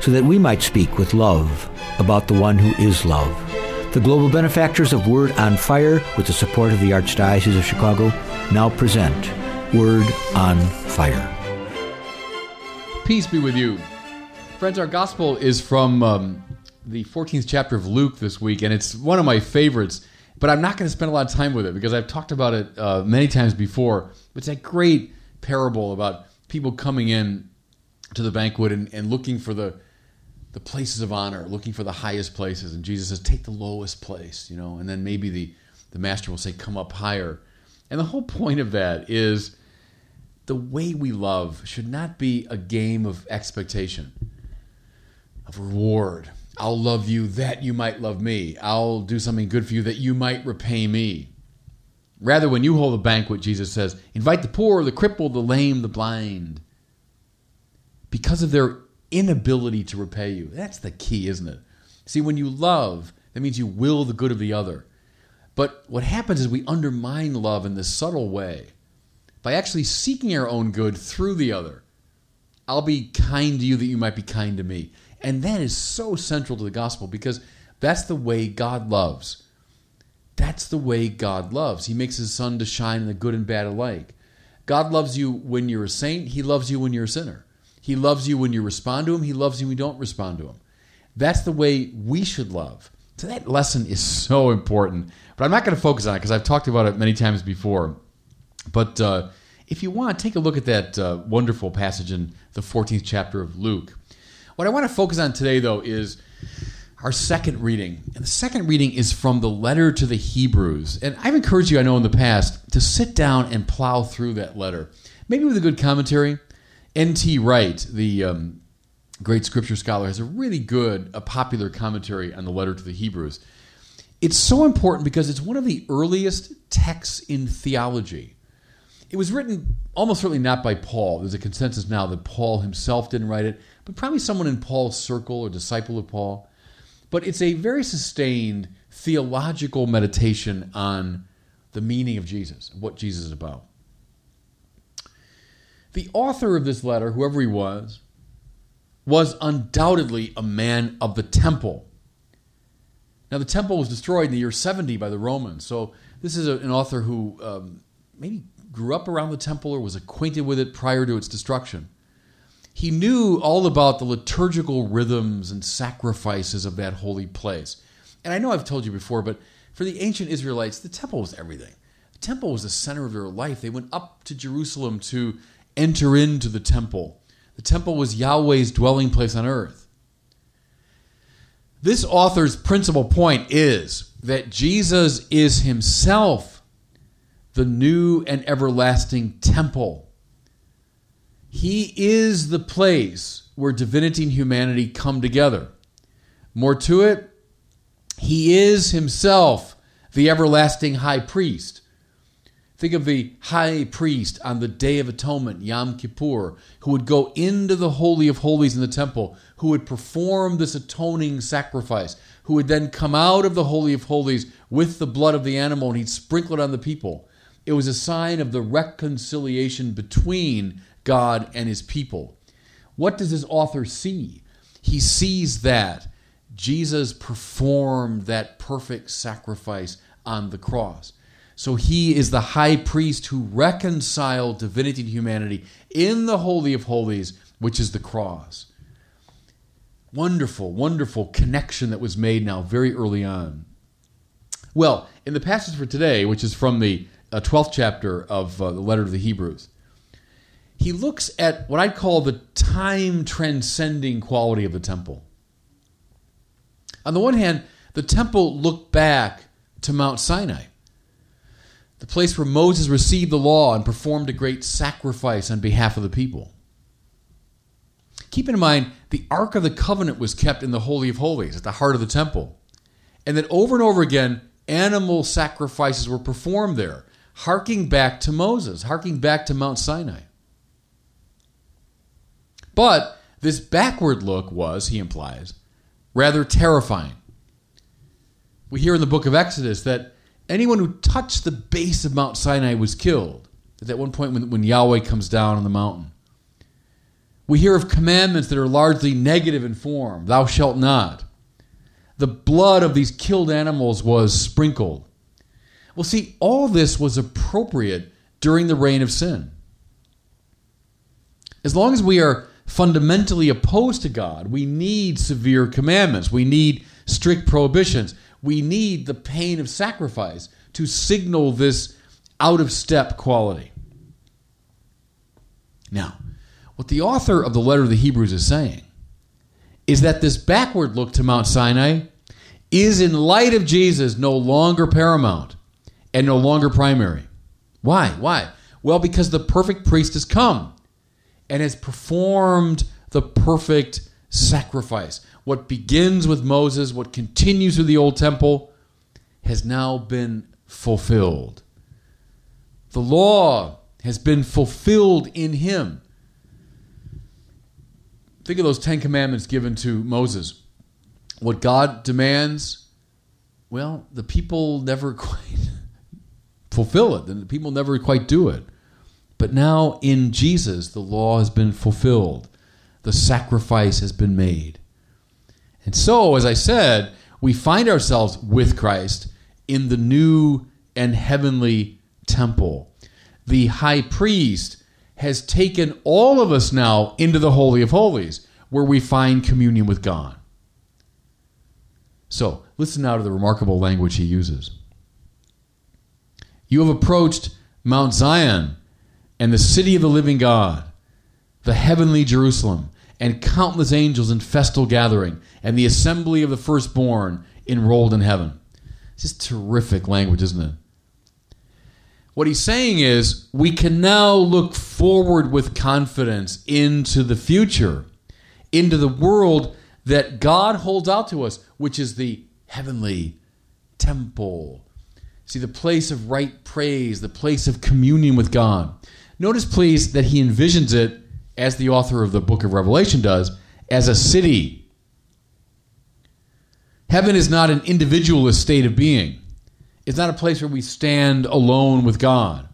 so that we might speak with love about the one who is love. The global benefactors of Word on Fire, with the support of the Archdiocese of Chicago, now present Word on Fire. Peace be with you. Friends, our gospel is from um, the 14th chapter of Luke this week, and it's one of my favorites, but I'm not going to spend a lot of time with it because I've talked about it uh, many times before. It's a great parable about people coming in to the banquet and, and looking for the the places of honor, looking for the highest places. And Jesus says, take the lowest place, you know, and then maybe the, the master will say, come up higher. And the whole point of that is the way we love should not be a game of expectation, of reward. I'll love you that you might love me. I'll do something good for you that you might repay me. Rather, when you hold a banquet, Jesus says, invite the poor, the crippled, the lame, the blind. Because of their inability to repay you. That's the key, isn't it? See, when you love, that means you will the good of the other. But what happens is we undermine love in this subtle way by actually seeking our own good through the other. I'll be kind to you that you might be kind to me. And that is so central to the gospel because that's the way God loves. That's the way God loves. He makes his sun to shine in the good and bad alike. God loves you when you're a saint, he loves you when you're a sinner. He loves you when you respond to him. He loves you when you don't respond to him. That's the way we should love. So that lesson is so important. But I'm not going to focus on it because I've talked about it many times before. But uh, if you want, take a look at that uh, wonderful passage in the 14th chapter of Luke. What I want to focus on today, though, is our second reading. And the second reading is from the letter to the Hebrews. And I've encouraged you, I know in the past, to sit down and plow through that letter. Maybe with a good commentary, N.T. Wright, the um, great scripture scholar, has a really good, a popular commentary on the letter to the Hebrews. It's so important because it's one of the earliest texts in theology. It was written almost certainly not by Paul. There's a consensus now that Paul himself didn't write it, but probably someone in Paul's circle or disciple of Paul. But it's a very sustained theological meditation on the meaning of Jesus, what Jesus is about. The author of this letter, whoever he was, was undoubtedly a man of the temple. Now, the temple was destroyed in the year 70 by the Romans. So, this is a, an author who um, maybe grew up around the temple or was acquainted with it prior to its destruction. He knew all about the liturgical rhythms and sacrifices of that holy place. And I know I've told you before, but for the ancient Israelites, the temple was everything. The temple was the center of their life. They went up to Jerusalem to enter into the temple. The temple was Yahweh's dwelling place on earth. This author's principal point is that Jesus is himself the new and everlasting temple. He is the place where divinity and humanity come together. More to it, he is himself the everlasting high priest Think of the high priest on the Day of Atonement, Yom Kippur, who would go into the Holy of Holies in the temple, who would perform this atoning sacrifice, who would then come out of the Holy of Holies with the blood of the animal and he'd sprinkle it on the people. It was a sign of the reconciliation between God and his people. What does this author see? He sees that Jesus performed that perfect sacrifice on the cross. So he is the high priest who reconciled divinity and humanity in the Holy of Holies, which is the cross. Wonderful, wonderful connection that was made now very early on. Well, in the passage for today, which is from the uh, 12th chapter of uh, the letter to the Hebrews, he looks at what I'd call the time transcending quality of the temple. On the one hand, the temple looked back to Mount Sinai the place where Moses received the law and performed a great sacrifice on behalf of the people. Keep in mind, the Ark of the Covenant was kept in the Holy of Holies, at the heart of the temple. And then over and over again, animal sacrifices were performed there, harking back to Moses, harking back to Mount Sinai. But this backward look was, he implies, rather terrifying. We hear in the book of Exodus that anyone who touched the base of Mount Sinai was killed. At that one point when, when Yahweh comes down on the mountain. We hear of commandments that are largely negative in form thou shalt not. The blood of these killed animals was sprinkled. Well, see, all this was appropriate during the reign of sin. As long as we are fundamentally opposed to God, we need severe commandments, we need strict prohibitions, we need the pain of sacrifice to signal this out of step quality. Now, what the author of the letter of the Hebrews is saying is that this backward look to Mount Sinai is, in light of Jesus, no longer paramount and no longer primary. Why? Why? Well, because the perfect priest has come and has performed the perfect sacrifice. What begins with Moses, what continues with the old temple, has now been fulfilled. The law has been fulfilled in him. Think of those Ten Commandments given to Moses. What God demands, well, the people never quite fulfill it, the people never quite do it. But now in Jesus, the law has been fulfilled, the sacrifice has been made. And so, as I said, we find ourselves with Christ in the new and heavenly temple. The high priest has taken all of us now into the Holy of Holies, where we find communion with God. So, listen now to the remarkable language he uses. You have approached Mount Zion and the city of the living God, the heavenly Jerusalem, and countless angels in festal gathering, and the assembly of the firstborn enrolled in heaven. It's just terrific language, isn't it? What he's saying is we can now look forward with confidence into the future, into the world that God holds out to us, which is the heavenly temple. See, the place of right praise, the place of communion with God. Notice, please, that he envisions it, as the author of the book of Revelation does, as a city. Heaven is not an individualist state of being. It's not a place where we stand alone with God.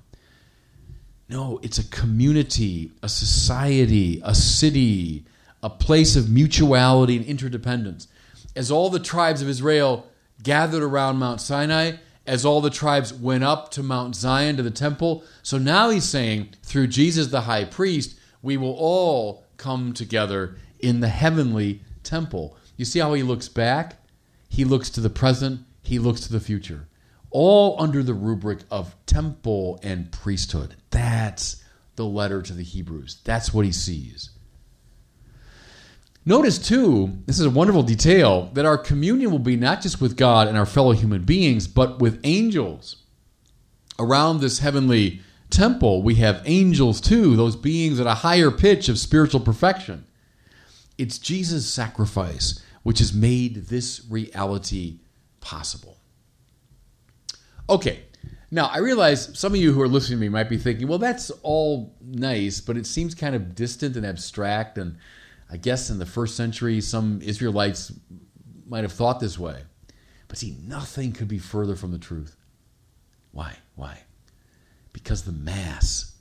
No, it's a community, a society, a city, a place of mutuality and interdependence. As all the tribes of Israel gathered around Mount Sinai, as all the tribes went up to Mount Zion to the temple, so now he's saying, through Jesus the high priest, we will all come together in the heavenly temple. You see how he looks back? He looks to the present, he looks to the future all under the rubric of temple and priesthood. That's the letter to the Hebrews. That's what he sees. Notice, too, this is a wonderful detail, that our communion will be not just with God and our fellow human beings, but with angels. Around this heavenly temple, we have angels, too, those beings at a higher pitch of spiritual perfection. It's Jesus' sacrifice which has made this reality possible. Okay, now I realize some of you who are listening to me might be thinking, well, that's all nice, but it seems kind of distant and abstract. And I guess in the first century, some Israelites might have thought this way. But see, nothing could be further from the truth. Why? Why? Because the Mass,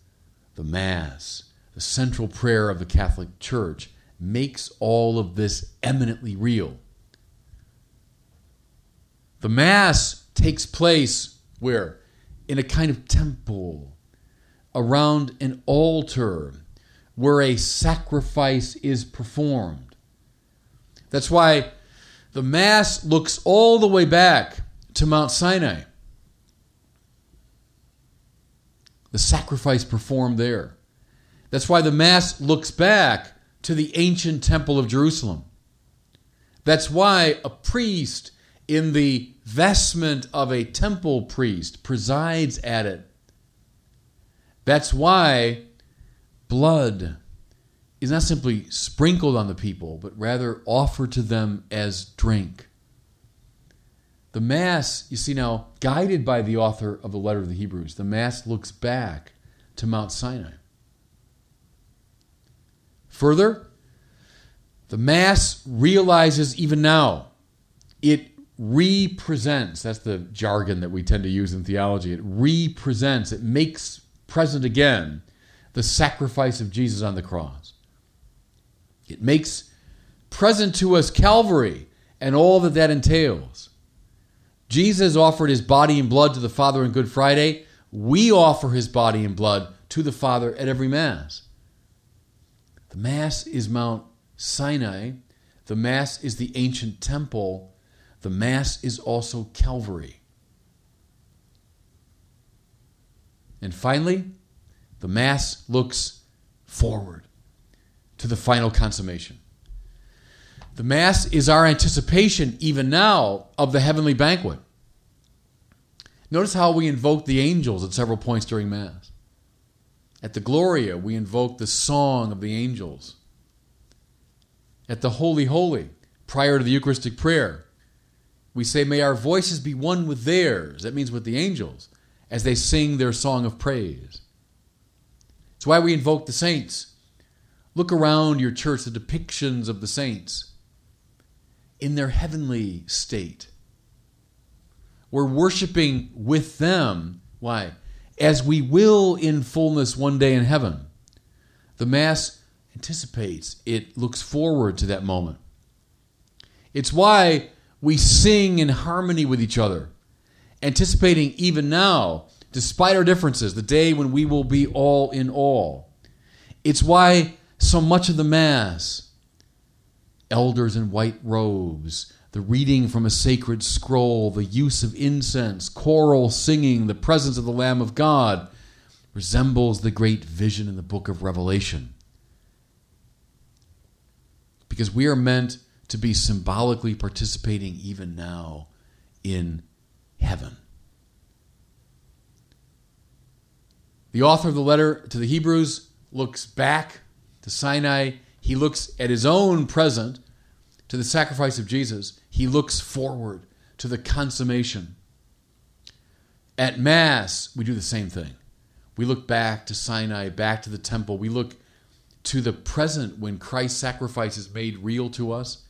the Mass, the central prayer of the Catholic Church, makes all of this eminently real. The Mass takes place where? In a kind of temple, around an altar where a sacrifice is performed. That's why the Mass looks all the way back to Mount Sinai. The sacrifice performed there. That's why the Mass looks back to the ancient Temple of Jerusalem. That's why a priest in the vestment of a temple priest presides at it. That's why blood is not simply sprinkled on the people, but rather offered to them as drink. The Mass, you see now, guided by the author of the letter of the Hebrews, the Mass looks back to Mount Sinai. Further, the Mass realizes even now, it represents, that's the jargon that we tend to use in theology, it represents, it makes present again the sacrifice of Jesus on the cross. It makes present to us Calvary and all that that entails. Jesus offered his body and blood to the Father on Good Friday. We offer his body and blood to the Father at every Mass. The Mass is Mount Sinai. The Mass is the ancient temple. The Mass is also Calvary. And finally, the Mass looks forward to the final consummation. The Mass is our anticipation, even now, of the heavenly banquet. Notice how we invoke the angels at several points during Mass. At the Gloria, we invoke the song of the angels. At the Holy Holy, prior to the Eucharistic prayer, we say, May our voices be one with theirs. That means with the angels, as they sing their song of praise. It's why we invoke the saints. Look around your church, the depictions of the saints in their heavenly state. We're worshiping with them. Why? As we will in fullness one day in heaven. The Mass anticipates, it looks forward to that moment. It's why we sing in harmony with each other, anticipating even now, despite our differences, the day when we will be all in all. It's why so much of the Mass elders in white robes, the reading from a sacred scroll, the use of incense, choral singing, the presence of the Lamb of God resembles the great vision in the book of Revelation. Because we are meant to be symbolically participating even now in heaven. The author of the letter to the Hebrews looks back to Sinai he looks at his own present to the sacrifice of Jesus. He looks forward to the consummation. At Mass, we do the same thing. We look back to Sinai, back to the temple. We look to the present when Christ's sacrifice is made real to us,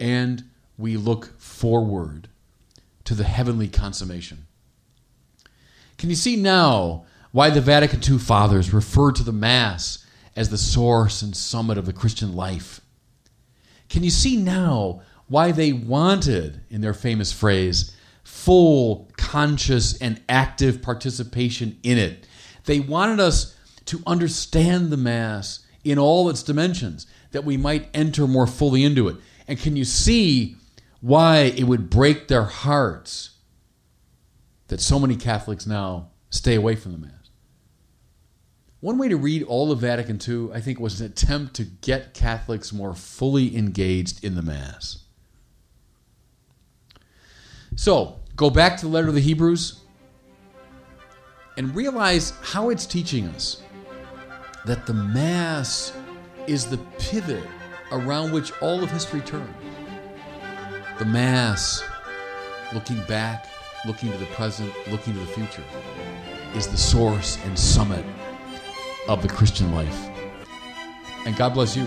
and we look forward to the heavenly consummation. Can you see now why the Vatican II fathers refer to the Mass as the source and summit of the Christian life. Can you see now why they wanted, in their famous phrase, full, conscious, and active participation in it? They wanted us to understand the Mass in all its dimensions, that we might enter more fully into it. And can you see why it would break their hearts that so many Catholics now stay away from the Mass? One way to read all of Vatican II, I think, was an attempt to get Catholics more fully engaged in the Mass. So, go back to the letter of the Hebrews and realize how it's teaching us that the Mass is the pivot around which all of history turns. The Mass, looking back, looking to the present, looking to the future, is the source and summit of the Christian life. And God bless you.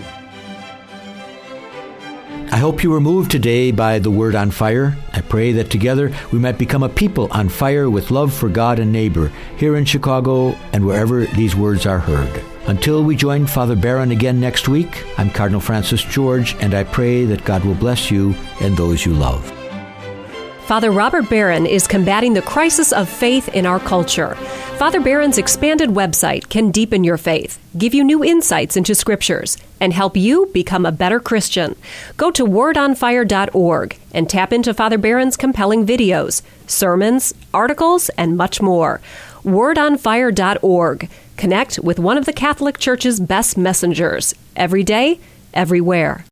I hope you were moved today by the word on fire. I pray that together we might become a people on fire with love for God and neighbor here in Chicago and wherever these words are heard. Until we join Father Barron again next week, I'm Cardinal Francis George, and I pray that God will bless you and those you love. Father Robert Barron is combating the crisis of faith in our culture. Father Barron's expanded website can deepen your faith, give you new insights into scriptures, and help you become a better Christian. Go to wordonfire.org and tap into Father Barron's compelling videos, sermons, articles, and much more. Wordonfire.org. Connect with one of the Catholic Church's best messengers every day, everywhere.